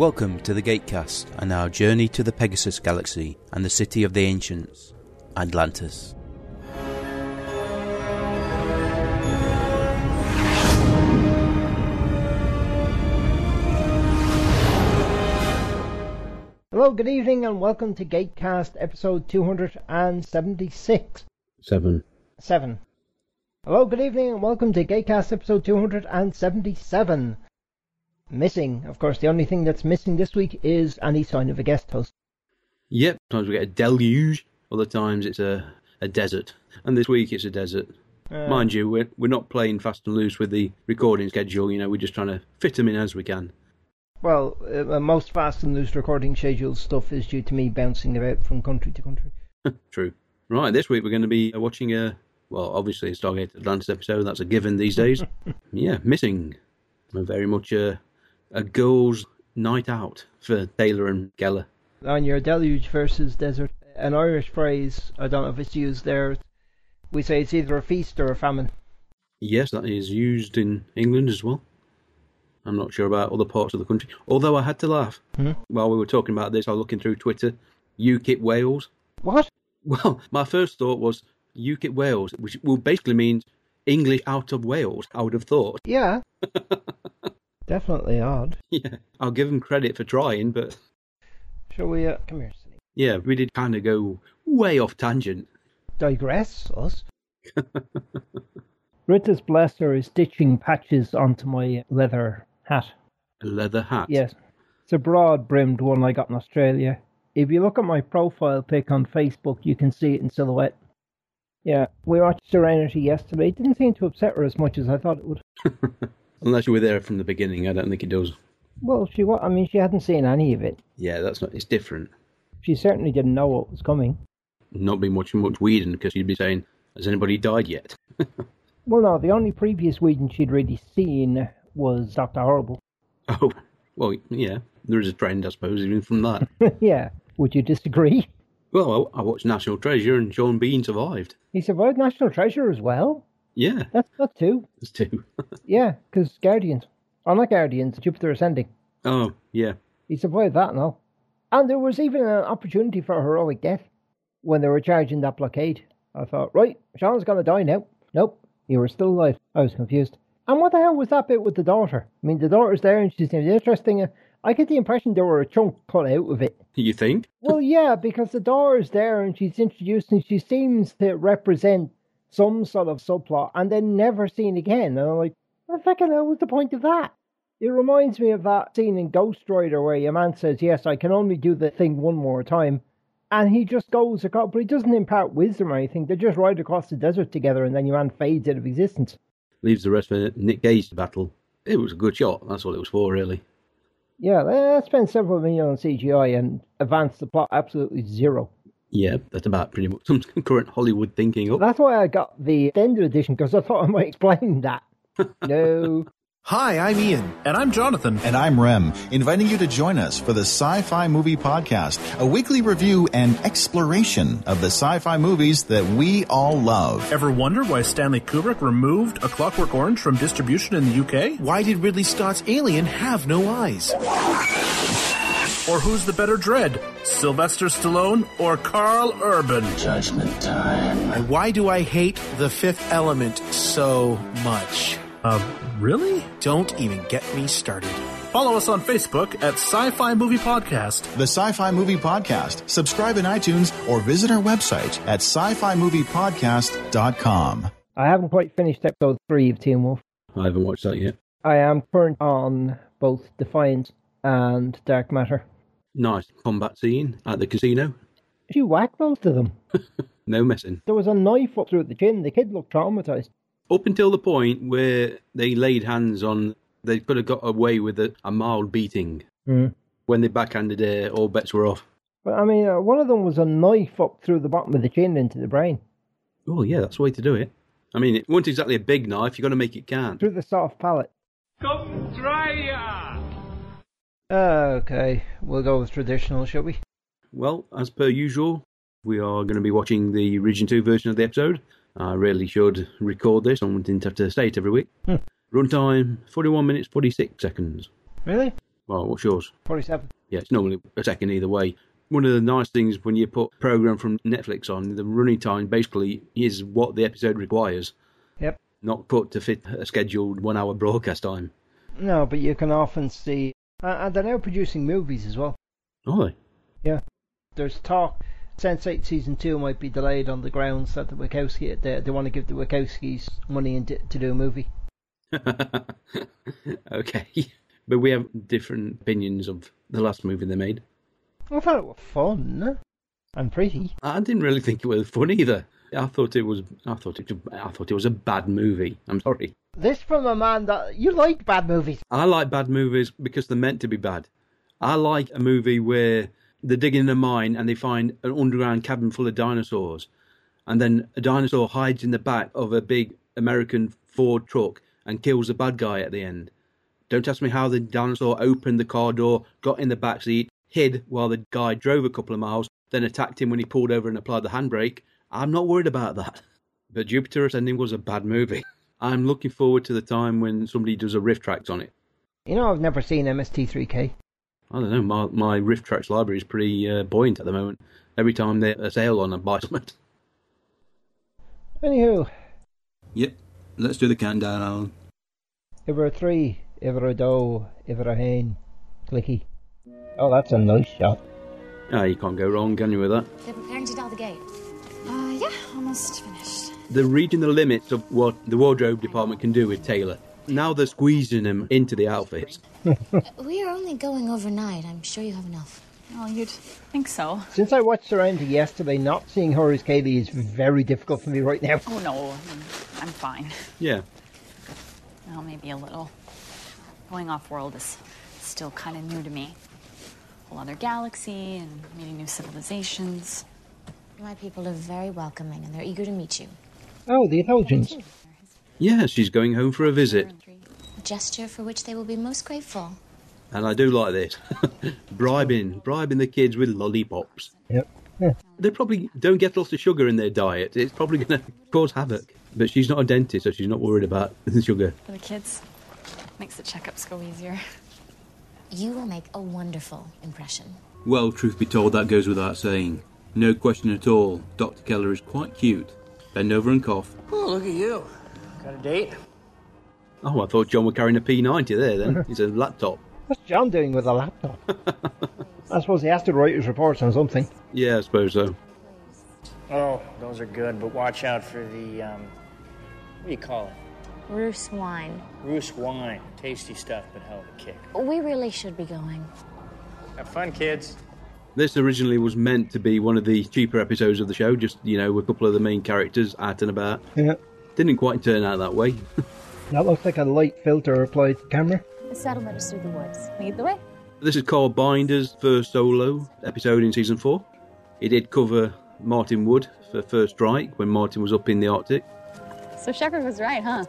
Welcome to the Gatecast and our journey to the Pegasus Galaxy and the city of the ancients, Atlantis. Hello, good evening, and welcome to Gatecast episode 276. Seven. 7. Hello, good evening, and welcome to Gatecast episode 277. Missing, of course, the only thing that's missing this week is any sign of a guest host. Yep. Sometimes we get a deluge. Other times it's a, a desert. And this week it's a desert. Uh, Mind you, we're, we're not playing fast and loose with the recording schedule. You know, we're just trying to fit them in as we can. Well, uh, most fast and loose recording schedule stuff is due to me bouncing about from country to country. True. Right, this week we're going to be watching a, well, obviously a Stargate Atlantis episode. That's a given these days. yeah, missing. A very much a, a girls' night out for Teyla and Keller. On your deluge versus desert, an Irish phrase, I don't know if it's used there, we say it's either a feast or a famine. Yes, that is used in England as well. I'm not sure about other parts of the country. Although I had to laugh. Hmm? While we were talking about this, I was looking through Twitter. UKIP Wales. What? Well, my first thought was UKIP Wales, which will basically mean English out of Wales, I would have thought. Yeah. Definitely odd. Yeah, I'll give them credit for trying, but Shall we, uh, come here, Sonny. yeah, we did kind of go way off tangent. digress, us. Rita's Blesser is stitching patches onto my leather hat. A leather hat. Yes. It's a broad brimmed one I got in Australia. If you look at my profile pic on Facebook, you can see it in silhouette. Yeah, we watched Serenity yesterday. It didn't seem to upset her as much as I thought it would. Unless you were there from the beginning, I don't think it does. Well, she wa- I mean, she hadn't seen any of it. Yeah, that's not. It's different. She certainly didn't know what was coming. Not be much much Whedon because she'd be saying, "Has anybody died yet?" Well, no, the only previous Whedon she'd really seen was Doctor Horrible. Oh, well, yeah. There is a trend, I suppose, even from that. yeah, would you disagree? well, I, I watched National Treasure, and Sean Bean survived. He survived National Treasure as well. Yeah, That's not two. there's two. Yeah, because Guardians. Oh, not Guardians, Jupiter Ascending. oh, yeah. He survived that and all. And there was even an opportunity for a heroic death when they were charging that blockade. I thought, right, Sean's going to die now. Nope, you were still alive. I was confused. And what the hell was that bit with the daughter? I mean, the daughter's there and she seems interesting. I get the impression there were a chunk cut out of it. You think? Well, yeah, because the daughter's there and she's introduced and she seems to represent some sort of subplot and then never seen again. And I'm like, what the fucking hell was the point of that? It reminds me of that scene in Ghost Rider where your man says, Yes, I can only do the thing one more time. And he just goes across, but he doesn't impart wisdom or anything. They just ride across the desert together and then your man fades out of existence. Leaves the rest for Nic Cage to battle. It was a good shot. That's what it was for, really. Yeah, let's several million on CGI and advance the plot absolutely zero. Yeah, that's about pretty much some current Hollywood thinking. Oh, That's why I got the extended edition because I thought I might explain that. no. Hi, I'm Ian. And I'm Jonathan. And I'm Rem, inviting you to join us for the Sci Fi Movie Podcast, a weekly review and exploration of the sci fi movies that we all love. Ever wonder why Stanley Kubrick removed A Clockwork Orange from distribution in the UK? Why did Ridley Scott's Alien have no eyes? Or who's the better Dredd, Sylvester Stallone or Karl Urban? Judgment time. And why do I hate the fifth element so much? Uh, really? Don't even get me started. Follow us on Facebook at Sci-Fi Movie Podcast. The Sci Fi Movie Podcast. Subscribe in iTunes or visit our website at sci fi movie moviepodcast.com. I haven't quite finished episode three of Teen Wolf. I haven't watched that yet. I am current on both Defiance and Dark Matter. Nice combat scene at the casino. She whacked both of them. No messing. There was a knife up through the chin. The kid looked traumatized. Up until the point where they laid hands on, they could have got away with a, a mild beating. Mm. When they backhanded it, all bets were off. But I mean, uh, one of them was a knife up through the bottom of the chin into the brain, Oh, yeah, that's the way to do it. I mean, it wasn't exactly a big knife. You've got to make it count. through the soft palate. Come try ya! Okay, we'll go with traditional, shall we? Well, as per usual, we are going to be watching the Region 2 version of the episode. I really should record this. I didn't have to say it every week. Hmm. Runtime 41 minutes 46 seconds. Really? Well, what's yours? 47. Yeah, it's normally a second either way. One of the nice things when you put a program from Netflix on, the running time basically is what the episode requires, Yep. not put to fit a scheduled one hour broadcast time. No, but you can often see. Uh, and they're now producing movies as well. Are they? Yeah. There's talk. Sense8 season 2 might be delayed on the grounds that the Wachowski, they, they want to give the Wachowskis money in, to do a movie. okay. But we have different opinions of the last movie they made. I thought it was fun and pretty. I didn't really think it was fun either. I thought it was. I thought it. I thought it was a bad movie. I'm sorry. This from a man that you like bad movies. I like bad movies because they're meant to be bad. I like a movie where they're digging in a mine and they find an underground cabin full of dinosaurs, and then a dinosaur hides in the back of a big American Ford truck and kills the bad guy at the end. Don't ask me how the dinosaur opened the car door, got in the back seat, hid while the guy drove a couple of miles, then attacked him when he pulled over and applied the handbrake. I'm not worried about that. But Jupiter Ascending was a bad movie. I'm looking forward to the time when somebody does a RiffTrax on it. You know, I've never seen MST3K. I don't know. My my RiffTrax library is pretty uh, buoyant at the moment. Every time there's a sale on, I buy something. Anywho, Yep. Let's do the countdown, Alan. Iver a three, ever a do, ever a hain, clicky. Oh, that's a nice shot. Ah, you can't go wrong, can you, with that? They're preparing to dial the gate. Uh, yeah, almost finished. They're reaching the limits of what the wardrobe department can do with Teyla. Now they're squeezing him into the outfits. We are only going overnight. I'm sure you have enough. Oh, you'd think so. Since I watched Serenity yesterday, not seeing her as Kaylee is very difficult for me right now. Oh no, I'm, I'm fine. Yeah. Well, maybe a little. Going off world is still kind of new to me. Whole other galaxy and meeting new civilizations. My people are very welcoming and they're eager to meet you. Oh, the intelligence. Yeah, she's going home for a visit. A gesture for which they will be most grateful. And I do like this. bribing, bribing the kids with lollipops. Yep. Yeah. They probably don't get lots of sugar in their diet. It's probably going to cause havoc. But she's not a dentist, so she's not worried about the sugar. For the kids, makes the checkups go easier. You will make a wonderful impression. Well, truth be told, that goes without saying. No question at all, Dr. Keller is quite cute. Bend over and cough. Oh, look at you. Got a date? Oh, I thought John was carrying a P90 there then. He's a laptop. What's John doing with a laptop? I suppose he has to write his reports on something. Yeah, I suppose so. Oh, those are good, but watch out for the, um, what do you call it? Ruus wine. Ruus wine. Tasty stuff, but hell of a kick. We really should be going. Have fun, kids. This originally was meant to be one of the cheaper episodes of the show, just, you know, a couple of the main characters out and about. Yeah. Didn't quite turn out that way. That looks like a light filter applied to the camera. The settlement is through the woods. Lead the way. this is Carl Binder's first solo episode in season four. He did cover Martin Wood for First Strike when Martin was up in the Arctic. So Sheppard was right, huh?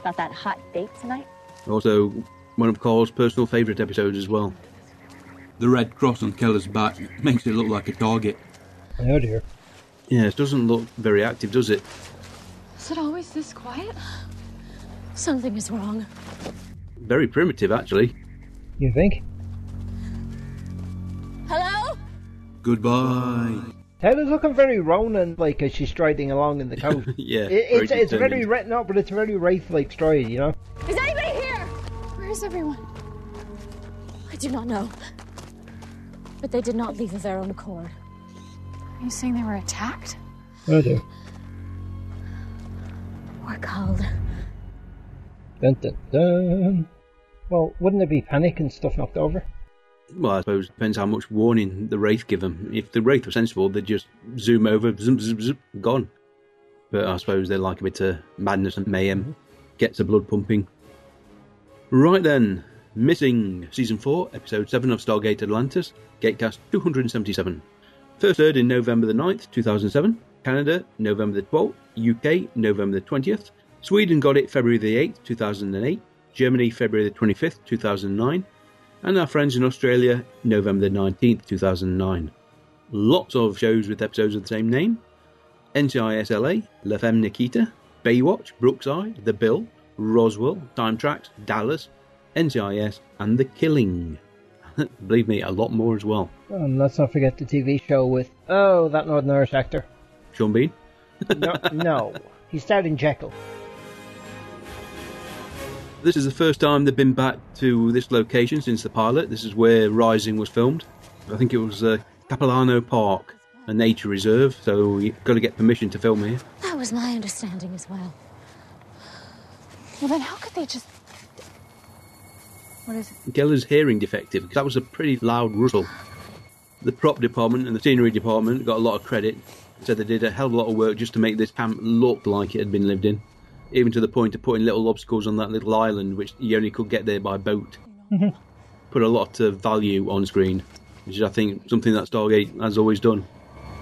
About that hot date tonight? Also, one of Carl's personal favourite episodes as well. The red cross on Keller's back makes it look like a target. Oh dear. Yeah, it doesn't look very active, does it? Is it always this quiet? Something is wrong. Very primitive, actually. You think? Hello? Goodbye. Teyla's looking very Ronon like as she's striding along in the coat. yeah, It, it's very it's very determined. re- no, but it's a very Wraith like stride, you know. Is anybody here? Where is everyone? I do not know. But they did not leave of their own accord. Are you saying they were attacked? Oh dear. We're called. Dun, dun, dun. Well, wouldn't there be panic and stuff knocked over? Well, I suppose it depends how much warning the Wraith give them. If the Wraith were sensible, they'd just zoom over, zoom, zoom, zoom, gone. But I suppose they like a bit of madness and mayhem. Gets the blood pumping. Right then, Missing, Season 4, Episode 7 of Stargate Atlantis, Gatecast 277. First aired in November the 9th, 2007. Canada, November the 12th. UK, November the 20th. Sweden got it February the 8th, 2008. Germany, February the 25th, 2009 and our friends in Australia, November the 19th, 2009. Lots of shows with episodes of the same name NCIS LA, La Femme Nikita, Baywatch, Brookside, The Bill, Roswell, Time Trax, Dallas, NCIS, and The Killing. Believe me, a lot more as well. And let's not forget the TV show with, oh, that Northern Irish actor. Sean Bean? No, no. he starred in Jekyll. This is the first time they've been back to this location since the pilot. This is where Rising was filmed. I think it was uh, Capilano Park, a nature reserve, so you've got to get permission to film here. That was my understanding as well. Well, then how could they just. What is it? Keller's hearing defective. That was a pretty loud rustle. The prop department and the scenery department got a lot of credit. Said they did a hell of a lot of work just to make this camp look like it had been lived in. Even to the point of putting little obstacles on that little island, which you only could get there by boat. Put a lot of value on screen, which is, I think, something that Stargate has always done.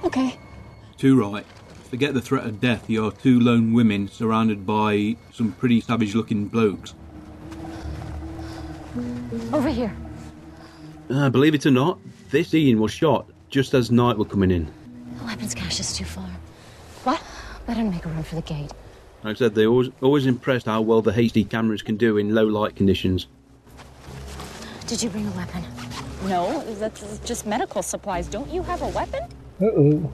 Okay. Too right. Forget the threat of death. You're two lone women surrounded by some pretty savage looking blokes. Over here. Uh, believe it or not, this scene was shot just as night were coming in. The weapons cache is too far. What? Better make a run for the gate. Like I said, they always always impressed how well the HD cameras can do in low light conditions. Did you bring a weapon? No, that's just medical supplies. Don't you have a weapon? Uh oh.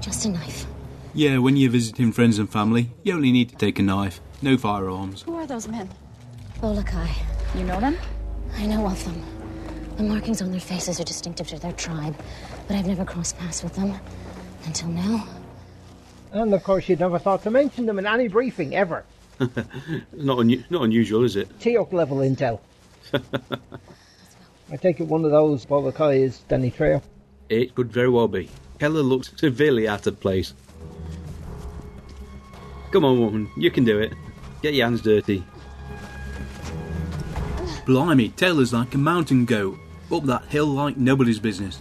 Just a knife. Yeah, when you're visiting friends and family, you only need to take a knife. No firearms. Who are those men? Bolokai. You know them? I know of them. The markings on their faces are distinctive to their tribe, but I've never crossed paths with them. Until now. And of course, you'd never thought to mention them in any briefing ever. not unu- not unusual, is it? Teok level intel. I take it one of those Bolokai is Danny Trejo. It could very well be. Keller looks severely out of place. Come on, woman, you can do it. Get your hands dirty. Blimey, Teyla's like a mountain goat. Up that hill like nobody's business.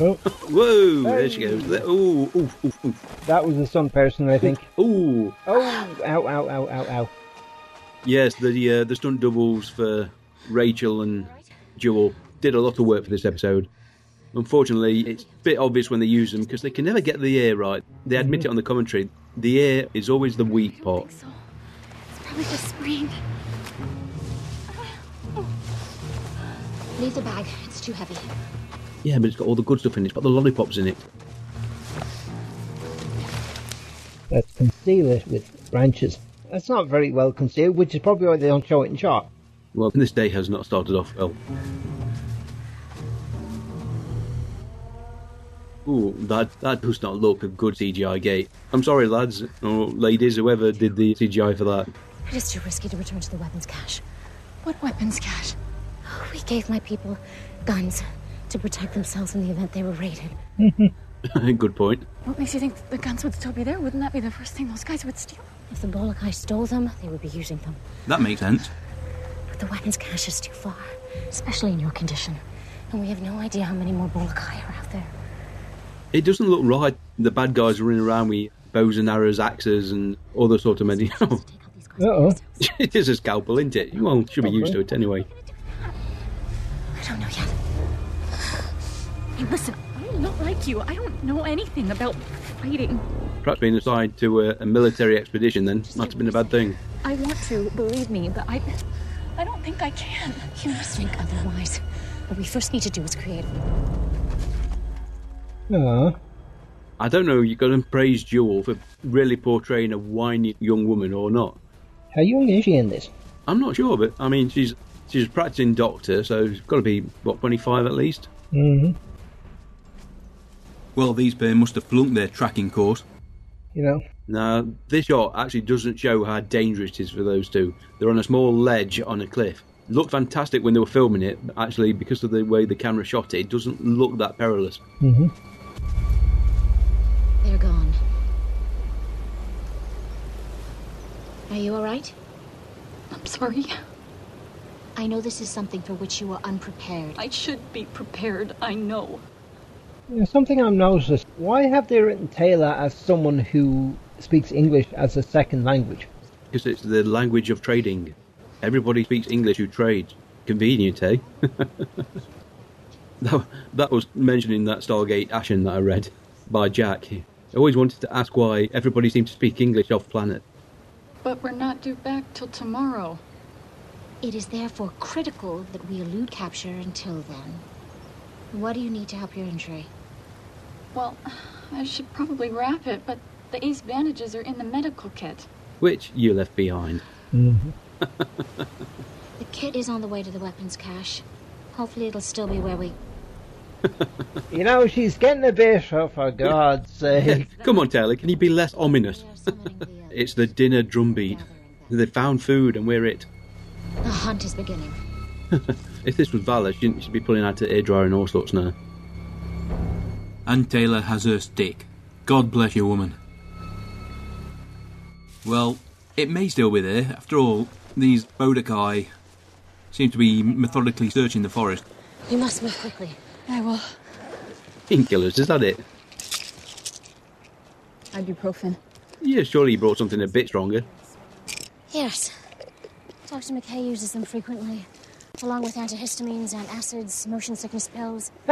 Oh, Whoa, there she goes. There- Ooh, ooh, ooh, ooh. that was the stunt person, I think. Ooh. Oh, ow, ow, ow, ow, ow. Yes, the uh, the stunt doubles for Rachel and Jewel did a lot of work for this episode. Unfortunately, it's a bit obvious when they use them because they can never get the air right. They admit it on the commentary. The air is always the weak part. So. It's probably just spring. Leave the bag. It's too heavy. Yeah, but it's got all the good stuff in it. It's got the lollipops in it. Let's conceal it with branches. That's not very well concealed, which is probably why they don't show it in shot. Well, this day has not started off well. Ooh, that that does not look a good CGI gate. I'm sorry, lads or ladies, whoever did the CGI for that. It is too risky to return to the weapons cache. What weapons cache? We gave my people guns to protect themselves in the event they were raided. good point. What makes you think the guns would still be there? Wouldn't that be the first thing those guys would steal? If the Bolokai stole them, they would be using them. That makes sense. But the weapons cache is too far, especially in your condition. And we have no idea how many more Bolokai are out there. It doesn't look right. The bad guys are running around with bows and arrows, axes, and all other sort of many. Uh oh. it is a scalpel, isn't it? Well, should be used to it anyway. I don't know yet. Hey, listen, I'm not like you. I don't know anything about fighting. Perhaps being assigned to a, a military expedition then must have been a bad thing. I want to, believe me, but I. I don't think I can. You must think otherwise. What we first need to do is create Aw. I don't know. You got to praise Jewel for really portraying a whiny young woman or not. How young is she in this? I'm not sure, but I mean, she's she's a practicing doctor, so she's got to be what 25 at least. Mm-hmm. Well, these pair must have flunked their tracking course. You know. Now, this shot actually doesn't show how dangerous it is for those two. They're on a small ledge on a cliff. Looked fantastic when they were filming it. but Actually, because of the way the camera shot it, it doesn't look that perilous. Mm-hmm. They're gone. Are you alright? I'm sorry. I know this is something for which you are unprepared. I should be prepared, I know. Yeah, something I've noticed. Why have they written Teyla as someone who speaks English as a second language? Because it's the language of trading. Everybody speaks English who trades. Convenient, eh? that, that was mentioned in that Stargate Ashen that I read by Jack. He always wanted to ask why everybody seemed to speak English off planet. But we're not due back till tomorrow. It is therefore critical that we elude capture until then. What do you need to help your injury? Well, I should probably wrap it, but the ace bandages are in the medical kit. Which you left behind. Mm-hmm. The kit is on the way to the weapons cache. Hopefully, it'll still be where we. You know, she's getting a bit, oh, for God's sake. Come on, Teyla, can you be less ominous? it's the dinner drumbeat. They found food and we're it. The hunt is beginning. If this was Valor, shouldn't she be pulling out the air dryer and all sorts now? And Teyla has her stick. God bless you, woman. Well, it may still be there. After all, these Bodakai seem to be methodically searching the forest. You must move quickly. I will. Painkillers, is that it? Ibuprofen. Yeah, surely you brought something a bit stronger. Yes. Dr. McKay uses them frequently, along with antihistamines, antacids, motion sickness pills.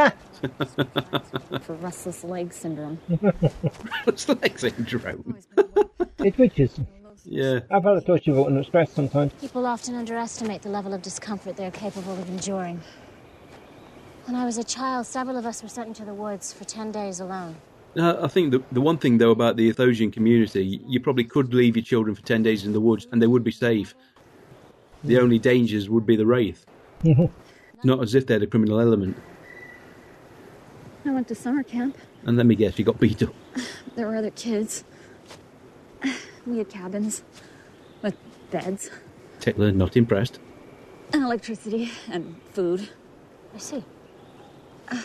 For restless leg syndrome. restless leg syndrome. It twitches. Yeah. I've had a touch of it under stress sometimes. People often underestimate the level of discomfort they're capable of enduring. When I was a child, several of us were sent into the woods for 10 days alone. Uh, I think the, the one thing, though, about the Athosian community, you probably could leave your children for 10 days in the woods and they would be safe. The only dangers would be the Wraith. Not as if they had a criminal element. I went to summer camp. And let me guess, you got beat up. There were other kids. We had cabins with beds Teyla, not impressed. and electricity and food. I see. I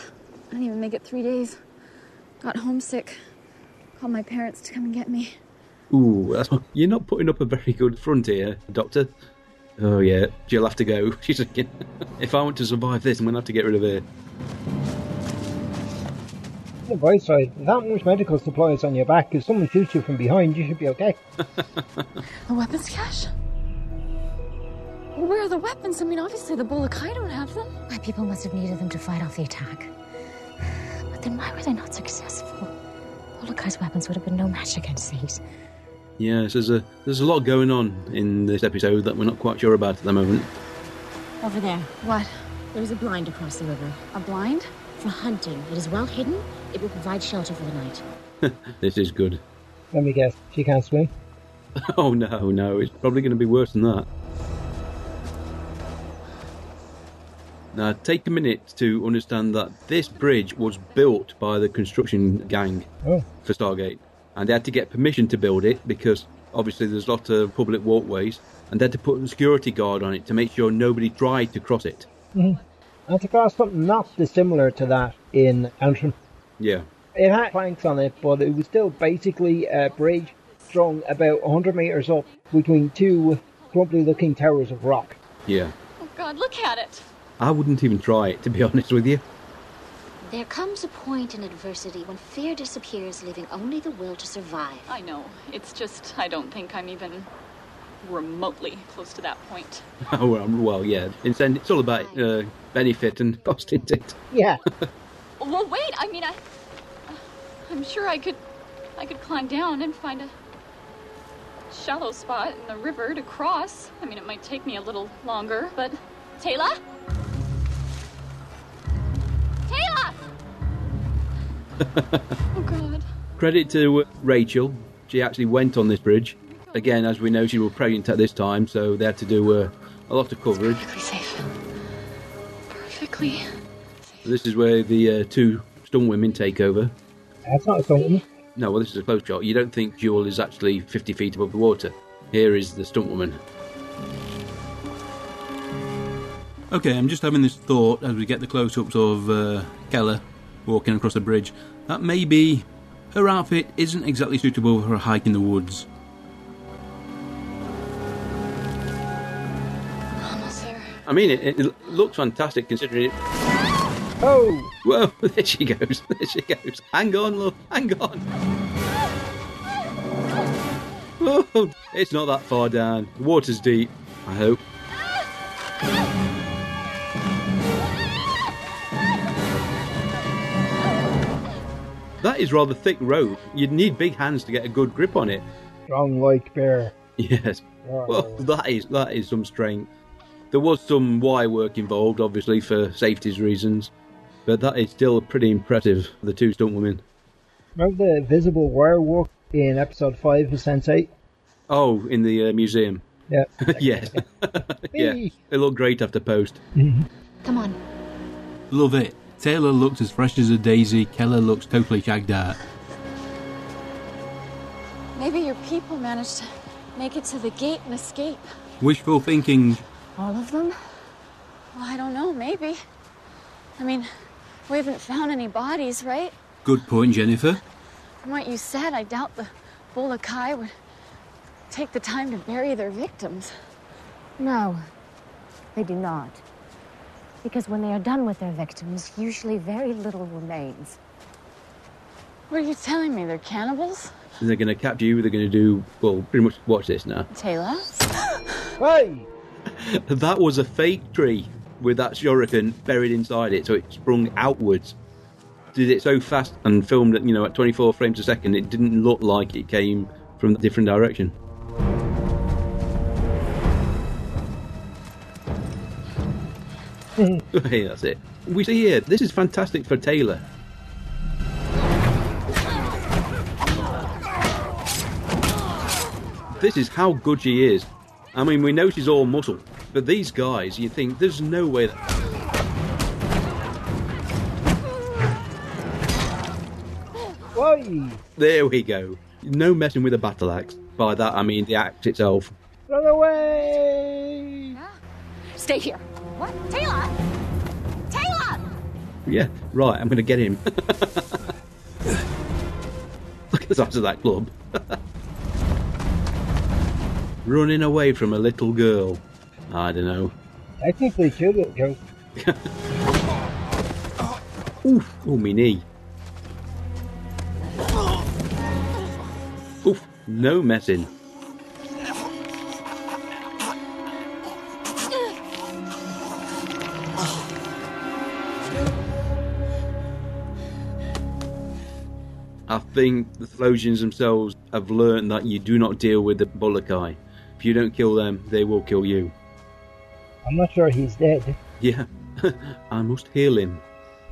didn't even make it three days. Got homesick. Called my parents to come and get me. Ooh, that's, you're not putting up a very good front here, Doctor. Oh, yeah, she'll have to go. She's thinking, if I want to survive this, I'm going to have to get rid of her. On the bright side, that much medical supplies on your back, if someone shoots you from behind, you should be okay. the weapons cache? Where are the weapons? I mean, obviously the Bolokai don't have them. My people must have needed them to fight off the attack. But then why were they not successful? Bolokai's weapons would have been no match against these. Yes, there's a there's a lot going on in this episode that we're not quite sure about at the moment. Over there. What? There's a blind across the river. A blind? For hunting. It is well hidden. It will provide shelter for the night. This is good. Let me guess, she can't swim. Oh no, no, it's probably going to be worse than that. Now, take a minute to understand that this bridge was built by the construction gang Oh. for Stargate, and they had to get permission to build it because obviously there's a lot of public walkways, and they had to put a security guard on it to make sure nobody tried to cross it. Mhm. And to cross something not dissimilar to that in Antrim. Yeah, It had planks on it, but it was still basically a bridge strung about 100 metres up between two crumbly looking towers of rock. yeah. Oh, God, look at it. I wouldn't even try it, to be honest with you. There comes a point in adversity when fear disappears, leaving only the will to survive. I know. It's just, I don't think I'm even remotely close to that point. Oh, well, well yeah. It's, it's all about uh, benefit and cost, isn't it? Yeah. Well, wait. I mean, I, I'm sure I could, I could climb down and find a shallow spot in the river to cross. I mean, it might take me a little longer, but Teyla, Teyla. oh God. Credit to uh, Rachel. She actually went on this bridge. Again, as we know, she was pregnant at this time, so they had to do uh, a lot of coverage. Perfectly safe. Perfectly. This is where the uh, two stunt women take over. That's not something. No, well, this is a close shot. You don't think Jewel is actually 50 feet above the water. Here is the stunt woman. Okay, I'm just having this thought as we get the close ups of uh, Keller walking across the bridge that maybe her outfit isn't exactly suitable for a hike in the woods. Almost there. I mean, it, it looks fantastic considering it. Oh! Whoa, there she goes. There she goes. Hang on, love, Hang on. Oh, it's not that far down. The water's deep, I hope. That is rather thick rope. You'd need big hands to get a good grip on it. Strong like bear. Yes. Well, that is that is some strength. There was some wire work involved, obviously, for safety's reasons, but that is still pretty impressive, the two stunt women. Remember the visible wire work in episode 5 of Sense8? Oh, in the uh, museum. Yeah. yes. yeah. It looked great after post. Come on. Love it. Teyla looks as fresh as a daisy. Keller looks totally shagged out. Maybe your people managed to make it to the gate and escape. Wishful thinking. All of them? Well, I don't know, maybe. I mean, we haven't found any bodies, right? Good point, Jennifer. From what you said, I doubt the Bolokai would take the time to bury their victims. No, they do not. Because when they are done with their victims, usually very little remains. What are you telling me? They're cannibals? They're going to capture you. They're going to do, well, pretty much watch this now. Teyla? Hey! That was a fake tree with that shuriken buried inside it, so it sprung outwards. Did it so fast and filmed it, you know, at 24 frames a second, it didn't look like it came from a different direction. hey, that's it. We see here, this is fantastic for Teyla. This is how good she is. I mean, we know she's all muscle, but these guys, you think there's no way that. Why? There we go. No messing with a battle axe. By that, I mean the axe itself. Run away! Stay here. What? Teyla? Teyla! Yeah, right, I'm going to get him. Look at the size of that club. Running away from a little girl. I don't know. I think they should have, Joe. Oof, oh, me knee. Oof, no messing. I think the Thalosians themselves have learned that you do not deal with the Bolokai. If you don't kill them, they will kill you. I'm not sure he's dead. Yeah, I must heal him.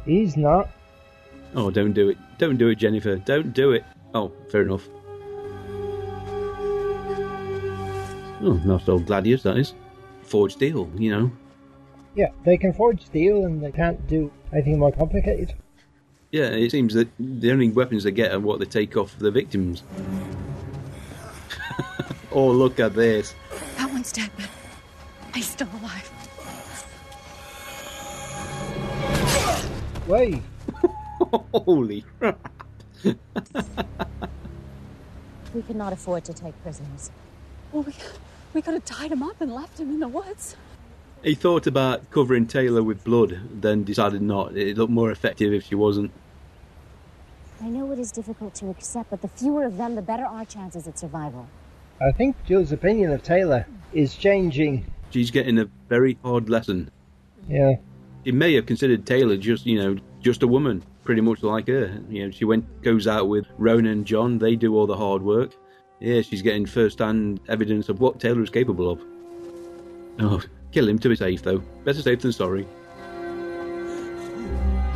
He's not. Oh, don't do it. Don't do it, Jennifer. Don't do it. Oh, fair enough. Oh, not so gladius, that is. Forged steel, you know. Yeah, they can forge steel and they can't do anything more complicated. Yeah, it seems that the only weapons they get are what they take off the victims. oh, look at this. That one's dead, but he's still alive. Wait. Holy crap. We cannot afford to take prisoners. Well, we, we could have tied him up and left him in the woods. He thought about covering Teyla with blood, then decided not. It looked more effective if she wasn't. I know it is difficult to accept, but the fewer of them, the better our chances at survival. I think Jill's opinion of Teyla is changing. She's getting a very hard lesson. Yeah. She may have considered Teyla just, you know, just a woman, pretty much like her. You know, she went goes out with Ronon and John. They do all the hard work. Yeah, she's getting first-hand evidence of what Teyla is capable of. Oh, kill him to be safe, though. Better safe than sorry.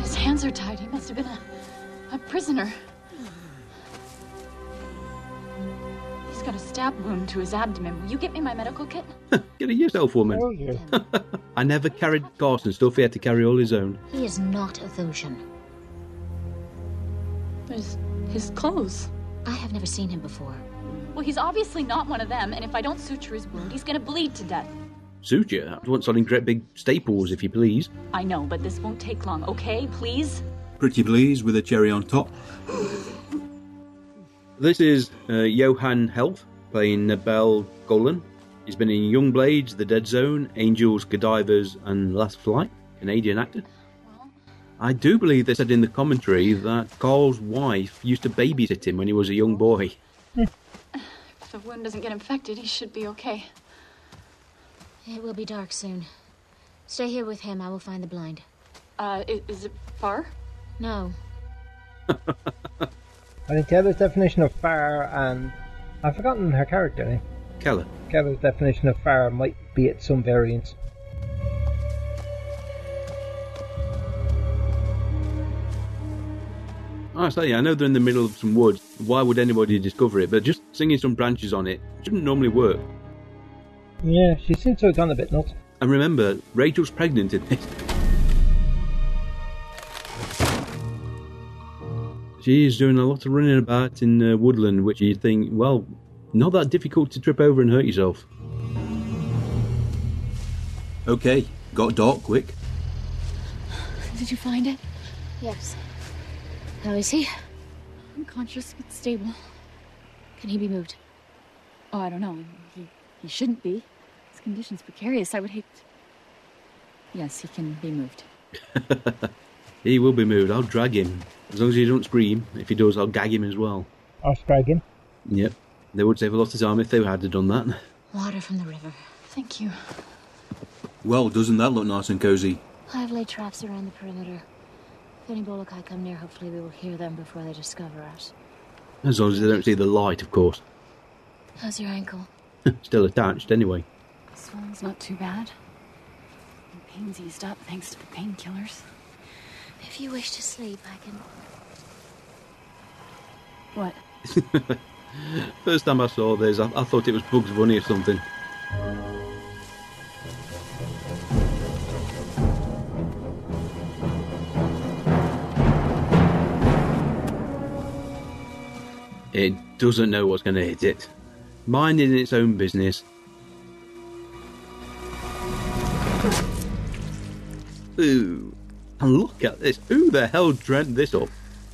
His hands are tied. He must have been a, a prisoner. He's got a stab wound to his abdomen. Will you get me my medical kit? Get it yourself, woman. Oh, yeah. I never carried Carson stuff. He had to carry all his own. He is not Athosian. There's his clothes. I have never seen him before. Well, he's obviously not one of them, and if I don't suture his wound, he's gonna bleed to death. Suture. I want something great big staples, if you please. I know, but this won't take long, okay? Please? Pretty please with a cherry on top. This is uh, Johan Helf playing Nabel Golan. He's been in Young Blades, The Dead Zone, Angels, Godivers, and Last Flight. Canadian actor. I do believe they said in the commentary that Carl's wife used to babysit him when he was a young boy. If the wound doesn't get infected, he should be okay. It will be dark soon. Stay here with him. I will find the blind. Uh, is, is it far? No. I think Keller's definition of fire and I've forgotten her character name. Keller. Keller's definition of fire might be at some variance. Oh, I say, I know they're in the middle of some woods. Why would anybody discover it? But just singing some branches on it shouldn't normally work. Yeah, she seems to have gone a bit nuts. And remember, Rachel's pregnant in this. She's doing a lot of running about in uh, woodland, which you think, well, not that difficult to trip over and hurt yourself. Okay, got dark quick. Did you find it? Yes. How is he? Unconscious but stable. Can he be moved? Oh, I don't know. He he shouldn't be. His condition's precarious. I would hate. Yes, he can be moved. He will be moved. I'll drag him. As long as he don't scream. If he does, I'll gag him as well. I'll drag him. Yep. They would save a lot of time if they had done that. Water from the river. Thank you. Well, doesn't that look nice and cozy? I've laid traps around the perimeter. If any Bolokai come near, hopefully we will hear them before they discover us. As long as they don't see the light, of course. How's your ankle? Still attached, anyway. Swelling's not too bad. The pain's eased up thanks to the painkillers. If you wish to sleep, I can. What? First time I saw this, I, I thought it was Bugs Bunny or something. It doesn't know what's going to hit it. Minding its own business. Ooh. And look at this. Who the hell dreamt this up?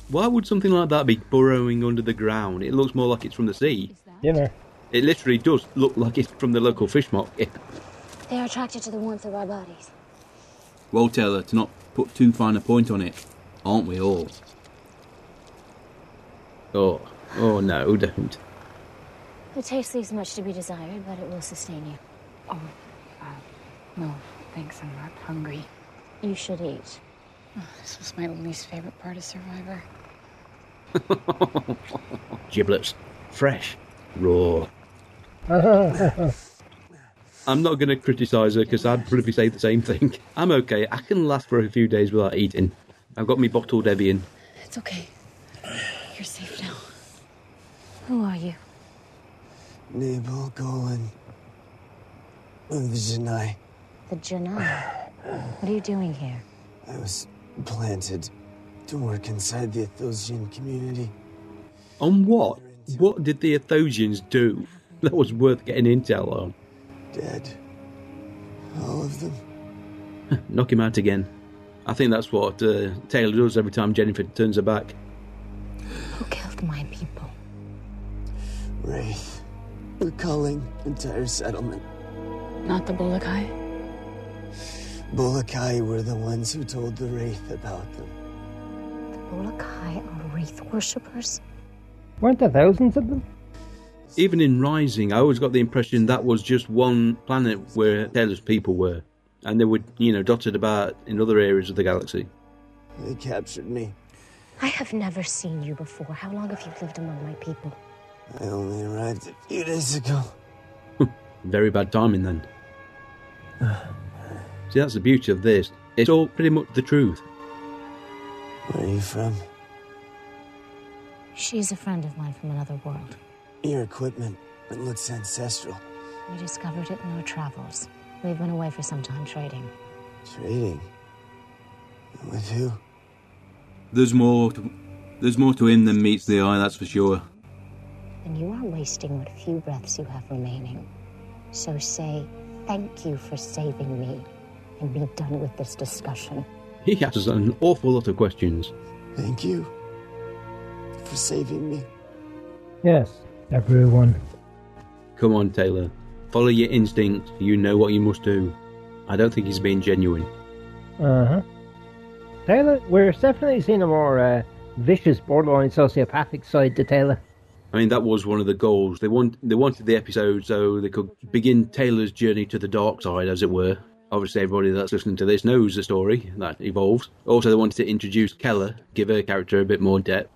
Why would something like that be burrowing under the ground? It looks more like it's from the sea. You know. It literally does look like it's from the local fish market. They are attracted to the warmth of our bodies. Well, Teyla, to not put too fine a point on it, aren't we all? Oh, oh no, don't. The taste leaves much to be desired, but it will sustain you. Oh, uh, no, thanks. I'm not hungry. You should eat. Oh, this was my least favorite part of Survivor. Giblets. Fresh. Raw. I'm not going to criticise her because I'd probably say the same thing. I'm okay. I can last for a few days without eating. I've got me bottled Evian. It's okay. You're safe now. Who are you? Nabal Golan of the Genii. The Genii. What are you doing here? I was planted to work inside the Athosian community. On what? What did the Athosians do that was worth getting intel on? Dead. All of them. Knock him out again. I think that's what uh, Teyla does every time Jennifer turns her back. Who killed my people? Wraith. We're calling entire settlement. Not the Bolokai? Bolokai were the ones who told the Wraith about them. The Bolokai are wraith worshippers? Weren't there thousands of them? Even in Rising, I always got the impression that was just one planet where Teyla's people were. And they were, you know, dotted about in other areas of the galaxy. They captured me. I have never seen you before. How long have you lived among my people? I only arrived a few days ago. Very bad timing then. See, that's the beauty of this. It's all pretty much the truth. Where are you from? She's a friend of mine from another world. Your equipment. It looks ancestral. We discovered it in our travels. We've been away for some time trading. Trading? With who? There's more. To, there's more to him than meets the eye. That's for sure. And you are wasting what few breaths you have remaining. So say thank you for saving me and be done with this discussion. He has an awful lot of questions. Thank you for saving me. Yes, everyone. Come on, Teyla. Follow your instincts. You know what you must do. I don't think he's being genuine. Uh huh. Teyla, we're definitely seeing a more uh, vicious, borderline sociopathic side to Teyla. I mean, that was one of the goals. They want they wanted the episode so they could begin Teyla's journey to the dark side, as it were. Obviously, everybody that's listening to this knows the story that evolves. Also, they wanted to introduce Keller, give her character a bit more depth.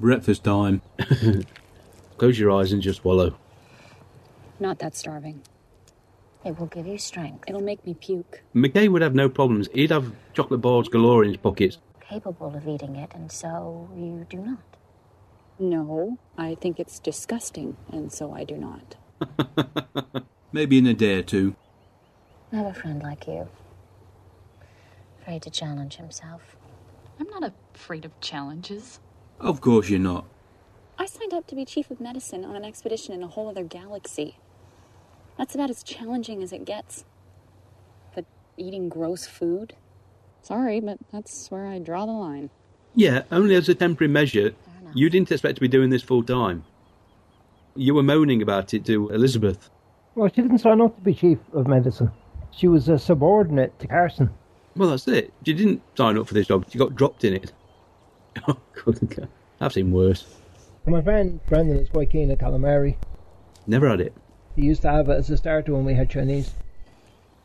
Breakfast time. Close your eyes and just swallow. Not that starving. It will give you strength. It'll make me puke. McKay would have no problems. He'd have chocolate bars galore in his pockets. capable of eating it, and so you do not. No, I think it's disgusting, and so I do not. Maybe in a day or two. I have a friend like you. Afraid to challenge himself. I'm not afraid of challenges. Of course you're not. I signed up to be chief of medicine on an expedition in a whole other galaxy. That's about as challenging as it gets. But eating gross food? Sorry, but that's where I draw the line. Yeah, only as a temporary measure. You didn't expect to be doing this full time. You were moaning about it to Elizabeth. Well, she didn't sign up to be chief of medicine. She was a subordinate to Carson. Well, that's it. She didn't sign up for this job. She got dropped in it. Oh, good God. I've seen worse. My friend Brendan is quite keen on calamari. Never had it. He used to have it as a starter when we had Chinese.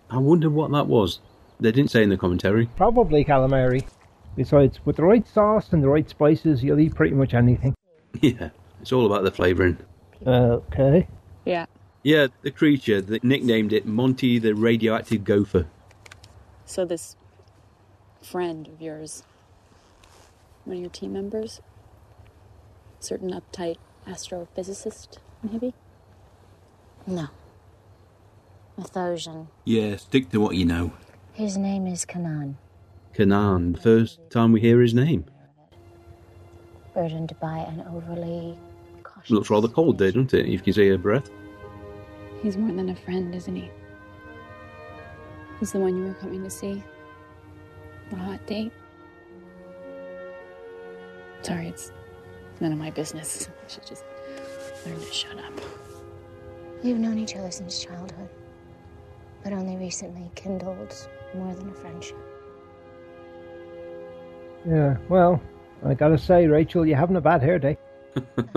I wonder what that was. They didn't say in the commentary. Probably calamari. Besides, with the right sauce and the right spices, you'll eat pretty much anything. Yeah, it's all about the flavouring. Uh, okay. Yeah. Yeah, the creature that nicknamed it Monty the Radioactive Gopher. So this friend of yours, one of your team members, certain uptight astrophysicist, maybe? No. Mathosian. Yeah, stick to what you know. His name is Kanaan, Kanaan, the first time we hear his name. burdened by an overly cautious. Looks rather cold there, doesn't it? You can see her breath. He's more than a friend, isn't he? He's the one you were coming to see. A hot date. Sorry, it's none of my business. I should just learn to shut up. We've known each other since childhood, but only recently kindled more than a friendship. Yeah, well, I gotta say, Rachel, you're having a bad hair day.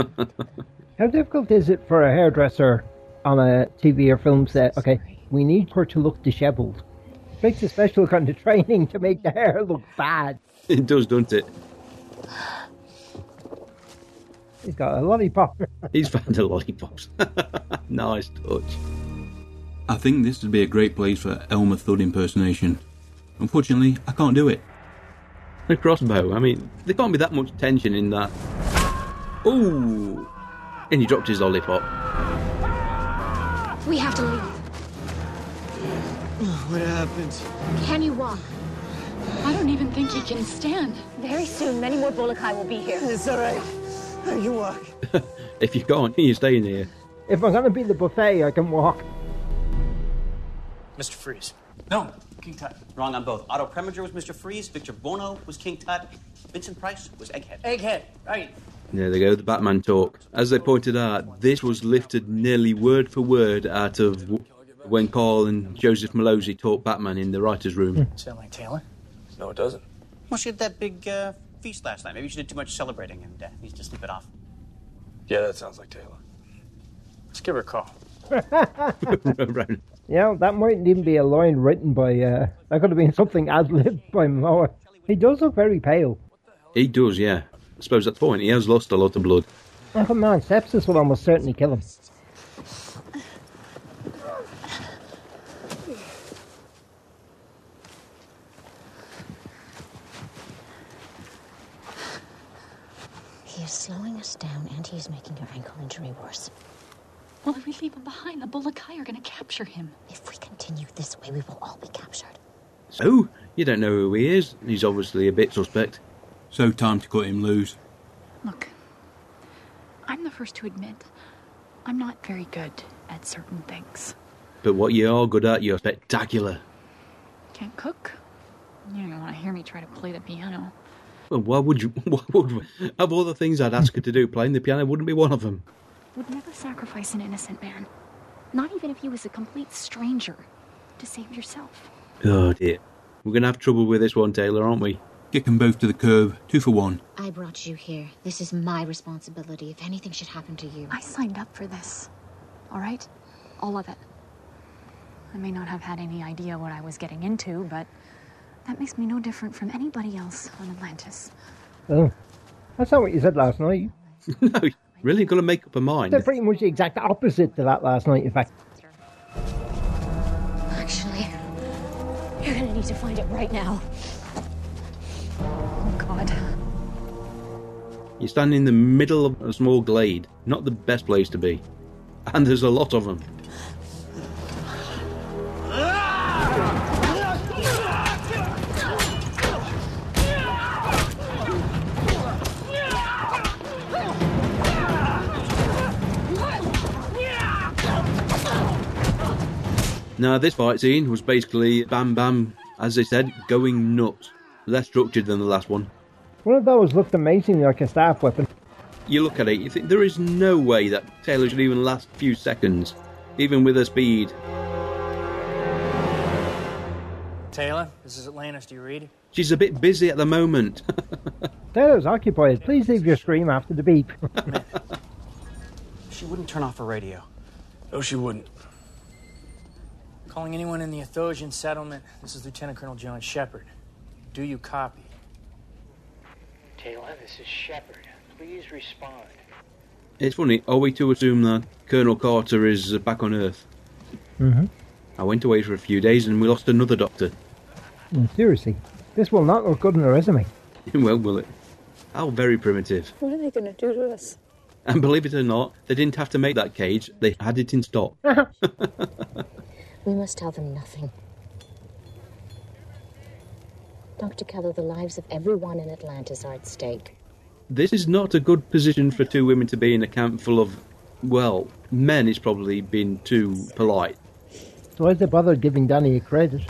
How difficult is it for a hairdresser on a TV or film set? Okay, we need her to look disheveled. It takes a special kind of training to make the hair look bad. It does, doesn't it? He's got a lollipop. He's found a lollipop. nice touch. I think this would be a great place for Elmer Fudd impersonation. Unfortunately, I can't do it. The crossbow. I mean, there can't be that much tension in that. Ooh! And he dropped his lollipop. We have to leave. Oh, what happened? Can you walk? I don't even think he can stand. Very soon, many more Bolokai will be here. It's all right. I can walk. If you can't, you're staying here. If I'm gonna be the buffet, I can walk. Mr. Freeze. No, King Tut. Wrong on both. Otto Preminger was Mr. Freeze, Victor Buono was King Tut, Vincent Price was Egghead. Egghead, right. There they go, the Batman talk. As they pointed out, this was lifted nearly word for word out of w- when Carl and Joseph Mallozzi taught Batman in the writer's room. Sound like Teyla? No, it doesn't. Well, she had that big uh, feast last night. Maybe she did too much celebrating and uh, needs to sleep it off. Yeah, that sounds like Teyla. Let's give her a call. Right. Yeah, that mightn't even be a line written by, uh, that could have been something ad libbed by Moore. He does look very pale. He does, yeah. I suppose that's the point. He has lost a lot of blood. Never mind, sepsis will almost certainly kill him. He is slowing us down and he is making your ankle injury worse. Well, if we leave him behind, the Bolokai are going to capture him. If we continue this way, we will all be captured. So, you don't know who he is. He's obviously a bit suspect. So time to cut him loose. Look, I'm the first to admit I'm not very good at certain things. But what you are good at, you're spectacular. Can't cook. You don't want to hear me try to play the piano. Well, why would you? Why would? Of all the things I'd ask her to do, playing the piano wouldn't be one of them. Would never sacrifice an innocent man. Not even if he was a complete stranger. To save yourself. Oh dear. We're going to have trouble with this one, Teyla, aren't we? Kick them both to the curb, two for one. I brought you here. This is my responsibility if anything should happen to you. I signed up for this. All right? All of it. I may not have had any idea what I was getting into, but that makes me no different from anybody else on Atlantis. Oh, that's not what you said last night. no, really got to make up a mind. They're pretty much the exact opposite to that last night, in fact. Actually, you're gonna need to find it right now. Oh, God. You stand in the middle of a small glade, not the best place to be. And there's a lot of them. Now, this fight scene was basically Bam Bam, as they said, going nuts. Less structured than the last one. One of those looked amazingly like a staff weapon. You look at it, you think there is no way that Teyla should even last a few seconds, even with her speed. Teyla, this is Atlantis. Do you read? She's a bit busy at the moment. Teyla's occupied. Please leave your scream after the beep. She wouldn't turn off her radio. No, she wouldn't. Calling anyone in the Athosian settlement. This is Lieutenant Colonel John Sheppard. Do you copy? Teyla, this is Sheppard. Please respond. it's funny, are we to assume that Colonel Carter is uh, back on Earth? Mm-hmm. I went away for a few days and we lost another doctor. Mm, seriously, this will not look good in a resume. well, will it? How very primitive. What are they going to do to us? And believe it or not, they didn't have to make that cage, they had it in stock. We must tell them nothing. Dr. Keller, the lives of everyone in Atlantis are at stake. This is not a good position for two women to be in a camp full of, well, men is probably been too polite. So why's they bother giving Danny a credit?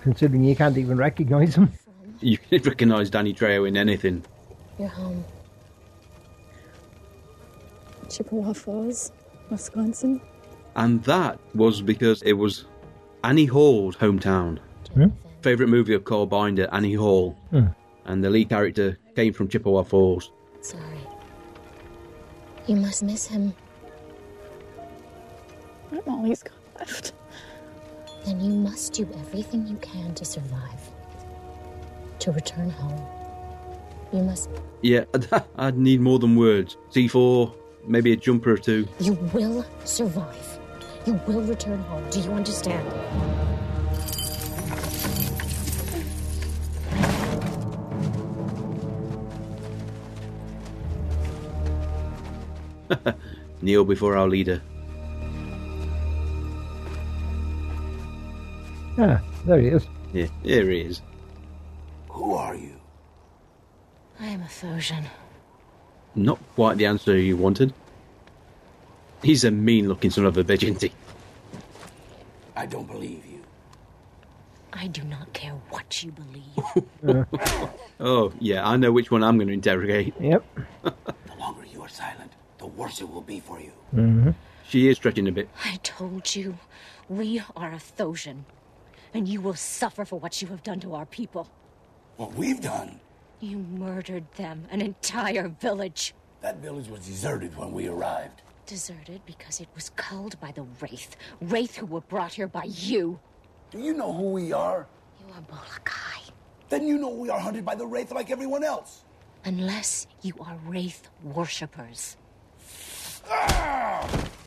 Considering you can't even recognise him. You can recognise Danny Trejo in anything. You're home. Chippewa Falls, Wisconsin. And that was because it was Annie Hall's hometown. Hmm? Favourite movie of Carl Binder, Annie Hall. Hmm. And the lead character came from Chippewa Falls. Sorry. You must miss him. What all he's got left. Then you must do everything you can to survive. To return home. You must. Yeah, I'd need more than words. C4, maybe a jumper or two. You will survive. You will return home. Do you understand? Kneel before our leader. Ah, there he is. Yeah, here he is. Who are you? I am Athosian. Not quite the answer you wanted. He's a mean looking son of a bitch, isn't he? I don't believe you. I do not care what you believe. Oh, yeah, I know which one I'm going to interrogate. Yep. The longer you are silent, the worse it will be for you. Mm-hmm. She is stretching a bit. I told you, we are a Thosian, and you will suffer for what you have done to our people. What we've done, You murdered them, an entire village. that village was deserted when we arrived. Deserted because it was culled by the Wraith. Wraith who were brought here by you. Do you know who we are? You are Bolokai. Then you know we are hunted by the Wraith like everyone else. Unless you are Wraith worshippers.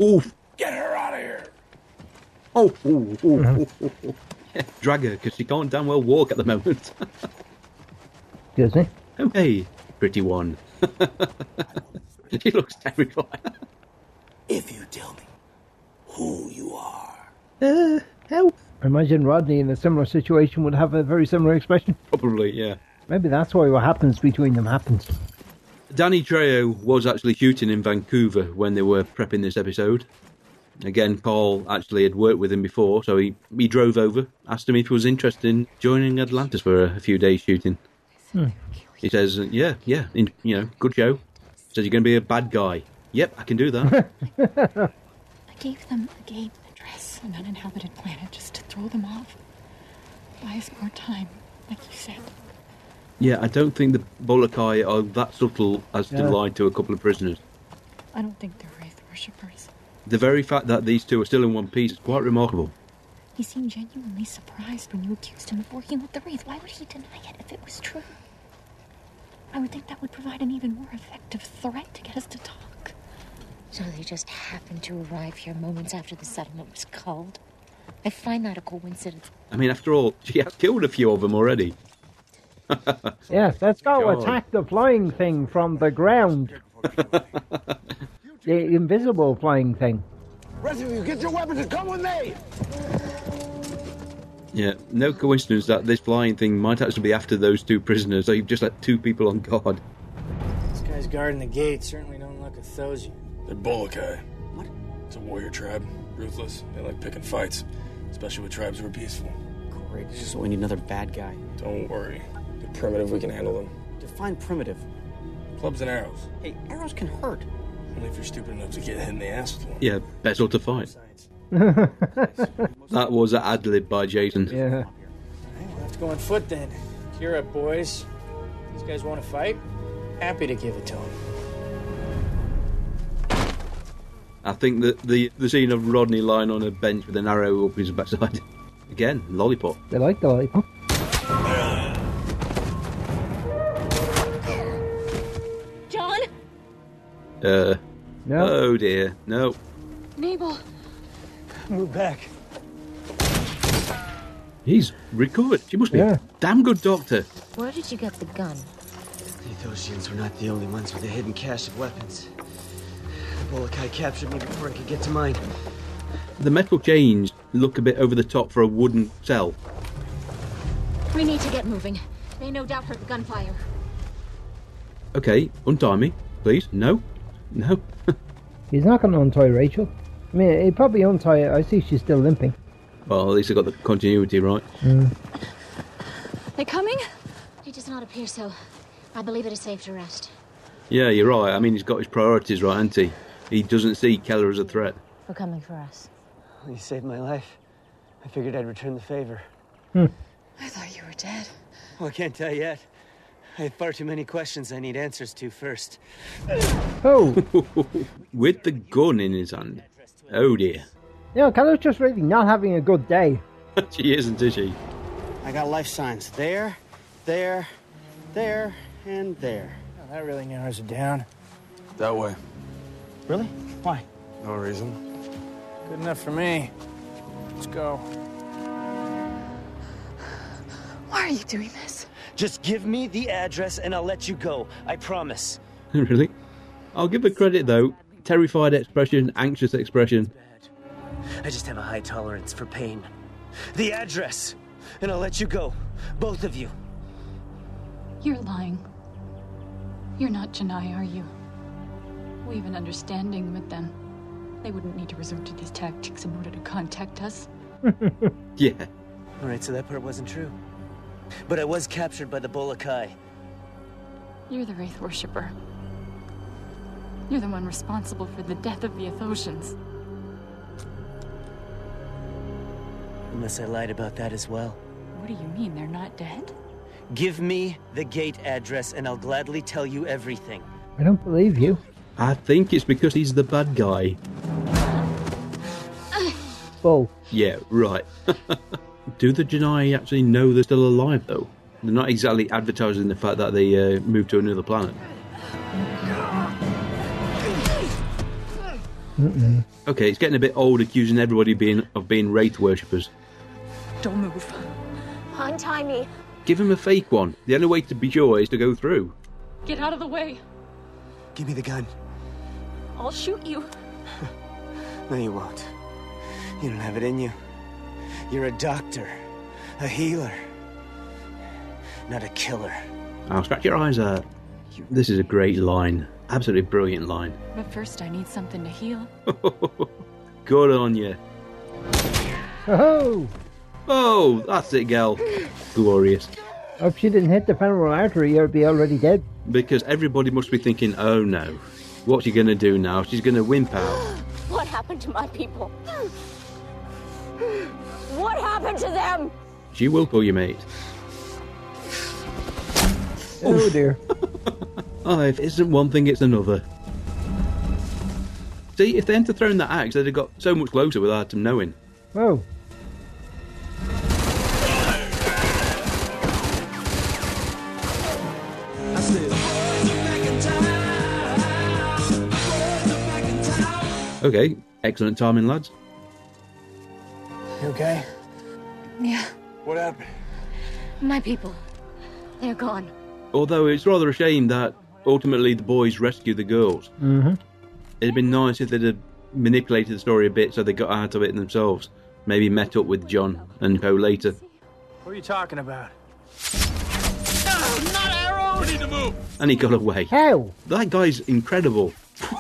Oof. Get her out of here! Oh, ooh, ooh, ooh, ooh, ooh. Yeah, drag her, because she can't damn well walk at the moment. Excuse me. oh, hey, pretty one. she looks terrified. If you tell me who you are. Uh, help. I imagine Rodney in a similar situation would have a very similar expression. Probably, yeah. Maybe that's why what happens between them happens. Danny Trejo was actually shooting in Vancouver when they were prepping this episode. Again, Paul actually had worked with him before, so he, he drove over, asked him if he was interested in joining Atlantis for a, a few days shooting. Hmm. He says, yeah, yeah, in, you know, good show. He Says you're going to be a bad guy. Yep, I can do that. I gave them a gate address, an uninhabited planet, just to throw them off. Buy us more time, like you said. Yeah, I don't think the Bolokai are that subtle as to Yeah. lie to a couple of prisoners. I don't think they're Wraith worshippers. The very fact that these two are still in one piece is quite remarkable. He seemed genuinely surprised when you accused him of working with the Wraith. Why would he deny it if it was true? I would think that would provide an even more effective threat to get us to talk. So they just happened to arrive here moments after the settlement was culled. I find that a coincidence. I mean, after all, she has killed a few of them already. Yes, let's go God. attack the flying thing from the ground. the invisible flying thing. Rest of you, get your weapons and come with me! Yeah, no coincidence that this flying thing might actually be after those two prisoners. So you've just let two people on guard. This guy's guarding the gate certainly don't look a Athosian. They're Bolokai. What? It's a warrior tribe. Ruthless. They like picking fights, especially with tribes who are peaceful. Great, it's just we need another bad guy. Don't worry. They're primitive. We can handle them. Define primitive. Clubs and arrows. Hey, arrows can hurt. Only if you're stupid enough to get hit in the ass with one. Yeah, better to fight. that was an ad lib by Jason. Yeah. We'll have to go on foot then. Gear up, boys. These guys want to fight? Happy to give it to them. I think that the the scene of Rodney lying on a bench with an arrow up his backside. Again, lollipop. They like the lollipop. Uh, No. Oh dear, no. Nabel. Move back. He's recovered. She must be Yeah. a damn good doctor. Where did you get the gun? The Athosians were not the only ones with a hidden cache of weapons. The Bolokai captured me before I could get to mine. The metal chains look a bit over the top for a wooden cell. We need to get moving. They no doubt heard the gunfire. Okay, untie me, please. No, no. He's not going to untie Rachel. I mean, he'd probably untie her. I see she's still limping. Well, at least I got the continuity right. Mm. They coming? He does not appear so. I believe it is safe to rest. Yeah, you're right. I mean, he's got his priorities right, hasn't he? He doesn't see Keller as a threat. For coming for us. You saved my life. I figured I'd return the favor. Hmm. I thought you were dead. Well, I can't tell yet. I have far too many questions I need answers to first. Oh, With the gun in his hand. Oh dear. you know, Keller's just really not having a good day. she isn't, is she? I got life signs there, there, there, and there. Oh, that really narrows it down. That way. Really? Why? No reason. Good enough for me. Let's go. Why are you doing this? Just give me the address and I'll let you go. I promise. really? I'll give her credit though. Terrified expression, anxious expression. I just have a high tolerance for pain. The address, and I'll let you go. Both of you. You're lying. You're not Genii, are you? We have an understanding with them. They wouldn't need to resort to these tactics in order to contact us. Yeah. All right, so that part wasn't true. But I was captured by the Bolokai. You're the Wraith worshipper. You're the one responsible for the death of the Athosians. Unless I lied about that as well. What do you mean they're not dead? Give me the gate address and I'll gladly tell you everything. I don't believe you. I think it's because he's the bad guy. Bull. Yeah, right. Do the Genii actually know they're still alive, though? They're not exactly advertising the fact that they uh, moved to another planet. Mm-mm. Okay, it's getting a bit old accusing everybody being of being wraith worshippers. Don't move. Untie me. Give him a fake one. The only way to be sure is to go through. Get out of the way. Give me the gun. I'll shoot you. No, you won't. You don't have it in you. You're a doctor, a healer, not a killer. I'll scratch your eyes out. This is a great line. Absolutely brilliant line. But first, I need something to heal. Good on you. Oh, Oh, that's it, gal. Glorious. if she didn't hit the femoral artery, you'd be already dead. Because everybody must be thinking, oh no, what's she going to do now? She's going to wimp out. What happened to my people? What happened to them? She will pull you, mate. Oh dear. Oh, if it isn't one thing, it's another. See, if they hadn't thrown that axe, they'd have got so much closer without them knowing. Oh. Okay, excellent timing, lads. You okay? Yeah, What happened? my people. They're gone. Although it's rather a shame that ultimately the boys rescue the girls. Mm-hmm. It'd been nice if they'd have manipulated the story a bit so they got out of it themselves. Maybe met up with John and Co later. What are you talking about? not arrows! We need to move! And he got away. How? That guy's incredible.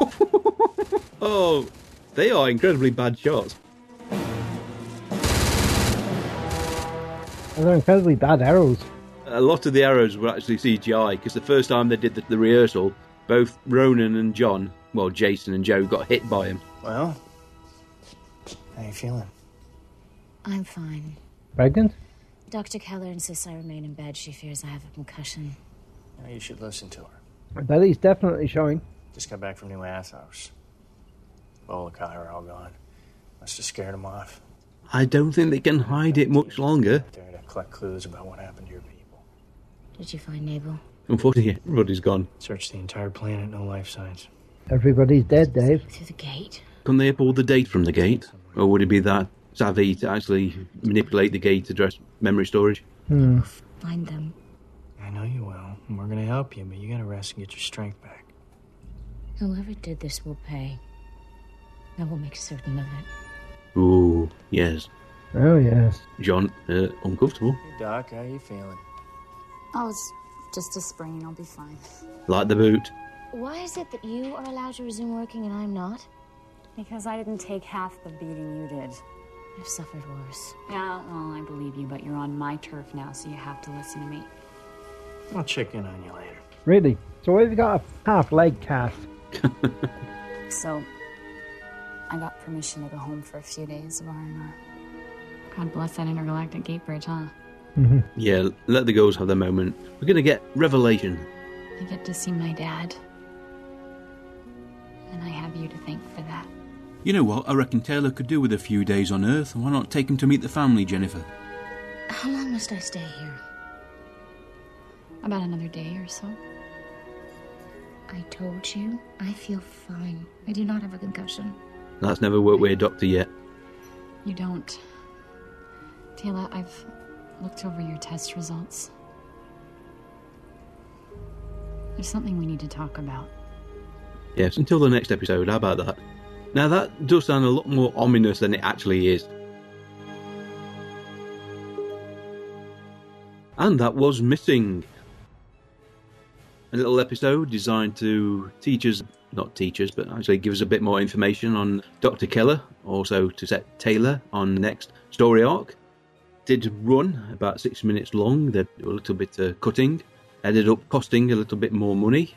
oh, they are incredibly bad shots. And they're incredibly bad arrows. A lot of the arrows were actually CGI because the first time they did the, the rehearsal, both Ronon and John, well, Jason and Joe, got hit by him. Well, how are you feeling? I'm fine. Pregnant? Dr. Keller insists I remain in bed. She fears I have a concussion. Now you should listen to her. Belly's definitely showing. Just got back from New Athos. Bolokai are all gone. Must have scared them off. I don't think they can hide it much longer. There to collect clues about what happened to your people. Did you find Nabel? Unfortunately, everybody's gone. Search the entire planet, no life signs. Everybody's dead, Dave. Through the gate. Can they pull the date from the gate? Or would it be that savvy to actually manipulate the gate to address memory storage? Hmm. Find them. I know you will, and we're gonna help you, but you gotta rest and get your strength back. Whoever did this will pay. I will make certain of it. Ooh, yes. Oh, yes. John, uh, uncomfortable. Hey, Doc, how you feeling? Oh, it's just a sprain. I'll be fine. Like the boot. Why is it that you are allowed to resume working and I'm not? Because I didn't take half the beating you did. I've suffered worse. Yeah, well, I believe you, but you're on my turf now, so you have to listen to me. I'll check in on you later. Really? So we've got a half leg cast. So, I got permission to go home for a few days of R&R. God bless that intergalactic gate bridge, huh? Mm-hmm. Yeah, let the girls have their moment. We're going to get revelation. I get to see my dad. And I have you to thank for that. You know what? I reckon Teyla could do with a few days on Earth. Why not take him to meet the family, Jennifer? How long must I stay here? About another day or so. I told you, I feel fine. I do not have a concussion. That's never worked with a doctor yet. You don't. Teyla, I've looked over your test results. There's something we need to talk about. Yes, until the next episode. How about that? Now, that does sound a lot more ominous than it actually is. And that was Missing. A little episode designed to teach us, not teach us, but actually give us a bit more information on Dr. Keller, also to set Teyla on next story arc. Did run about six minutes long, they're a little bit uh, cutting, ended up costing a little bit more money.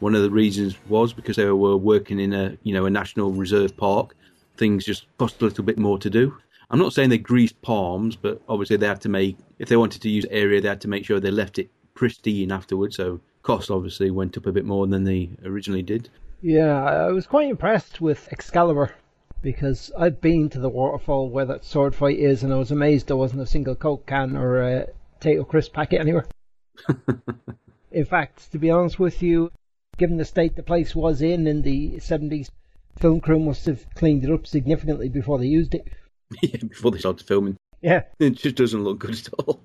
One of the reasons was because they were working in a you know a national reserve park. Things just cost a little bit more to do. I'm not saying they greased palms, but obviously they had to make if they wanted to use the area, they had to make sure they left it pristine afterwards. So cost obviously went up a bit more than they originally did. Yeah, I was quite impressed with Excalibur because I've been to the waterfall where that sword fight is, and I was amazed there wasn't a single Coke can or a potato crisp packet anywhere. in fact, to be honest with you, given the state the place was in in the 70s, film crew must have cleaned it up significantly before they used it. yeah, before they started filming. Yeah. It just doesn't look good at all.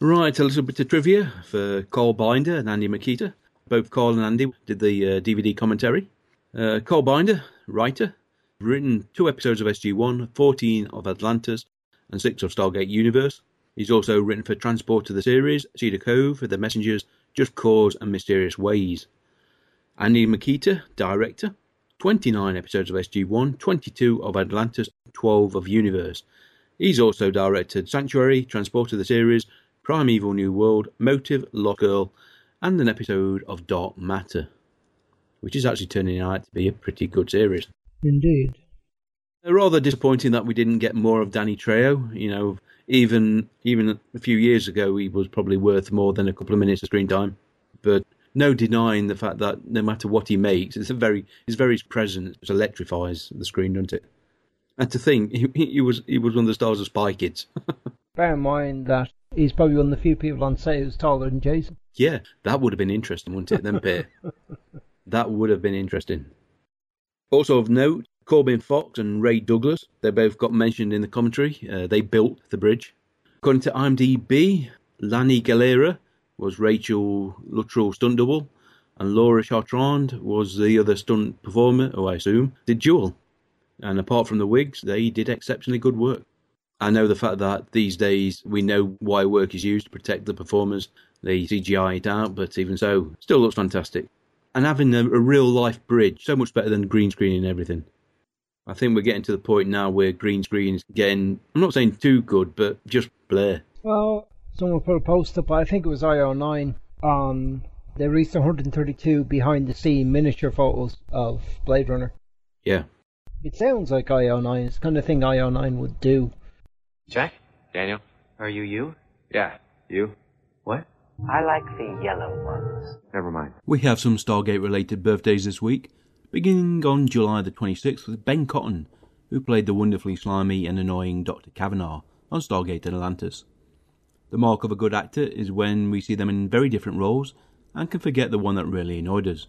right, a little bit of trivia for Carl Binder and Andy Mikita. Both Carl and Andy did the uh, DVD commentary. Uh, Carl Binder, writer, written two episodes of SG1, 14 of Atlantis, and six of Stargate Universe. He's also written for Transporter: The series, Cedar Cove, The Messengers, Just Cause, and Mysterious Ways. Andy Mikita, director, 29 episodes of SG1, 22 of Atlantis, 12 of Universe. He's also directed Sanctuary, Transporter: The series, Primeval New World, Motive, Lost Girl, and an episode of Dark Matter, which is actually turning out to be a pretty good series. Indeed. Rather disappointing that we didn't get more of Danny Trejo. You know, even even a few years ago, he was probably worth more than a couple of minutes of screen time. But no denying the fact that no matter what he makes, it's a very his very presence electrifies the screen, doesn't it? And to think he, he was he was one of the stars of Spy Kids. Bear in mind that he's probably one of the few people on set who's taller than Jason. yeah, that would have been interesting, wouldn't it? Then, pair. that would have been interesting. Also of note, Corbin Fox and Ray Douglas, they both got mentioned in the commentary. Uh, they built the bridge. According to IMDb, Lani Gelera was Rachel Luttrell's stunt double, and Laura Chartrand was the other stunt performer, who I assume did Jewel. And apart from the wigs, they did exceptionally good work. I know the fact that these days we know wire work is used to protect the performers. They CGI it out, but even so, still looks fantastic. And having a, a real life bridge, so much better than green screen and everything. I think we're getting to the point now where green screen is getting, I'm not saying too good, but just blur. Well, someone put a post up, I think it was IO9, on they released 132 behind the scene miniature photos of Blade Runner. Yeah. It sounds like IO9, it's the kind of thing IO9 would do. Jack? Daniel? Are you you? Yeah, you. What? I like the yellow ones. Never mind. We have some Stargate related birthdays this week, beginning on July the 26th with Ben Cotton, who played the wonderfully slimy and annoying Dr. Kavanagh on Stargate Atlantis. The mark of a good actor is when we see them in very different roles and can forget the one that really annoyed us,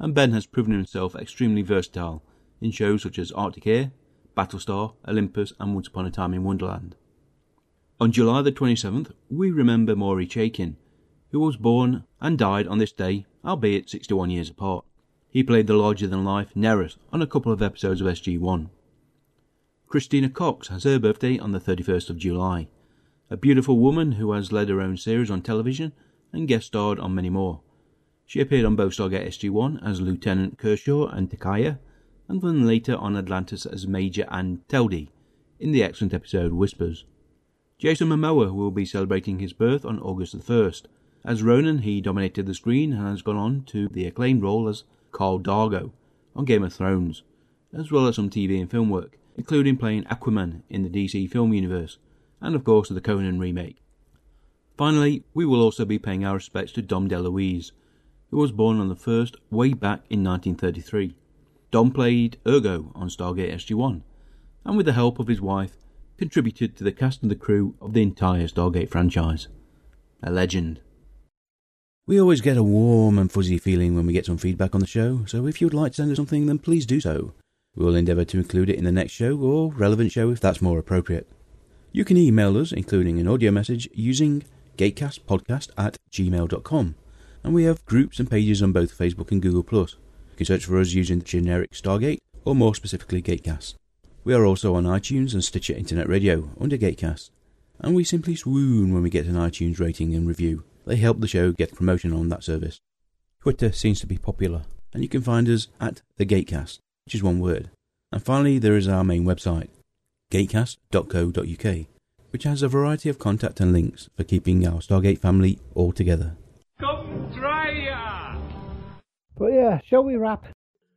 and Ben has proven himself extremely versatile in shows such as Arctic Air, Battlestar, Olympus, and Once Upon a Time in Wonderland. On July the 27th, we remember Maury Chaikin, who was born and died on this day, albeit 61 years apart. He played the larger than life Nerus on a couple of episodes of SG1. Christina Cox has her birthday on the 31st of July, a beautiful woman who has led her own series on television and guest starred on many more. She appeared on both Stargate SG1 as Lieutenant Kershaw and Takaya, and then later on Atlantis as Major Anne Teldy in the excellent episode Whispers. Jason Momoa will be celebrating his birth on August the 1st. As Ronon, he dominated the screen and has gone on to the acclaimed role as Khal Drogo on Game of Thrones, as well as some TV and film work, including playing Aquaman in the DC film universe, and of course the Conan remake. Finally, we will also be paying our respects to Dom DeLuise, who was born on the 1st way back in 1933. Dom played Urgo on Stargate SG-1, and with the help of his wife, contributed to the cast and the crew of the entire Stargate franchise. A legend. We always get a warm and fuzzy feeling when we get some feedback on the show, so if you would like to send us something, then please do so. We will endeavour to include it in the next show or relevant show if that's more appropriate. You can email us, including an audio message, using gatecastpodcast at gmail.com, and we have groups and pages on both Facebook and Google+. You can search for us using the generic Stargate, or more specifically Gatecast. We are also on iTunes and Stitcher Internet Radio under Gatecast, and we simply swoon when we get an iTunes rating and review. They help the show get promotion on that service. Twitter seems to be popular, and you can find us at the Gatecast, which is one word. And finally, there is our main website, gatecast.co.uk, which has a variety of contact and links for keeping our Stargate family all together. Come try ya! But yeah, shall we wrap?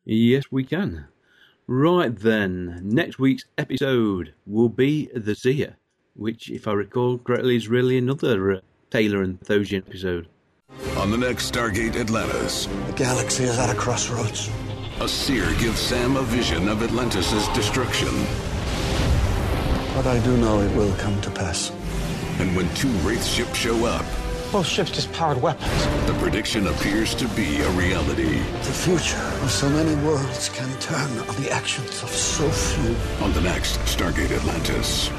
Yes, we can. Right then, next week's episode will be The Seer, which, if I recall correctly, is really another uh, Teyla and Athosian episode. On the next Stargate Atlantis, The galaxy is at a crossroads. a seer gives Sam a vision of Atlantis' destruction. But I do know it will come to pass. And when two Wraith ships show up, Both ships just powered weapons. the prediction appears to be a reality. The future of so many worlds can turn on the actions of so few. On the next Stargate Atlantis.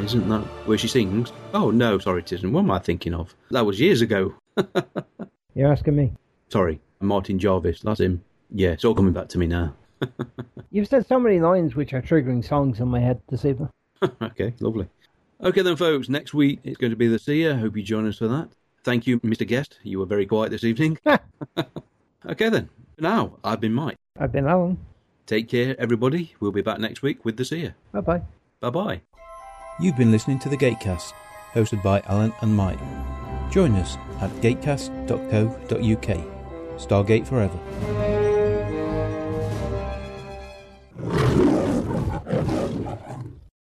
Isn't that where she sings? Oh, no, sorry, it isn't. What am I thinking of? That was years ago. You're asking me. Sorry, Martin Jarvis, that's him. Yeah, it's all coming back to me now. You've said so many lines which are triggering songs in my head this evening. okay, lovely. Okay, then, folks, next week it's going to be The Seer. Hope you join us for that. Thank you, Mr. Guest. You were very quiet this evening. okay, then. For now, I've been Mike. I've been Alan. Take care, everybody. We'll be back next week with The Seer. Bye bye. Bye bye. You've been listening to the Gatecast, hosted by Alan and Mike. Join us at gatecast.co.uk. Stargate forever.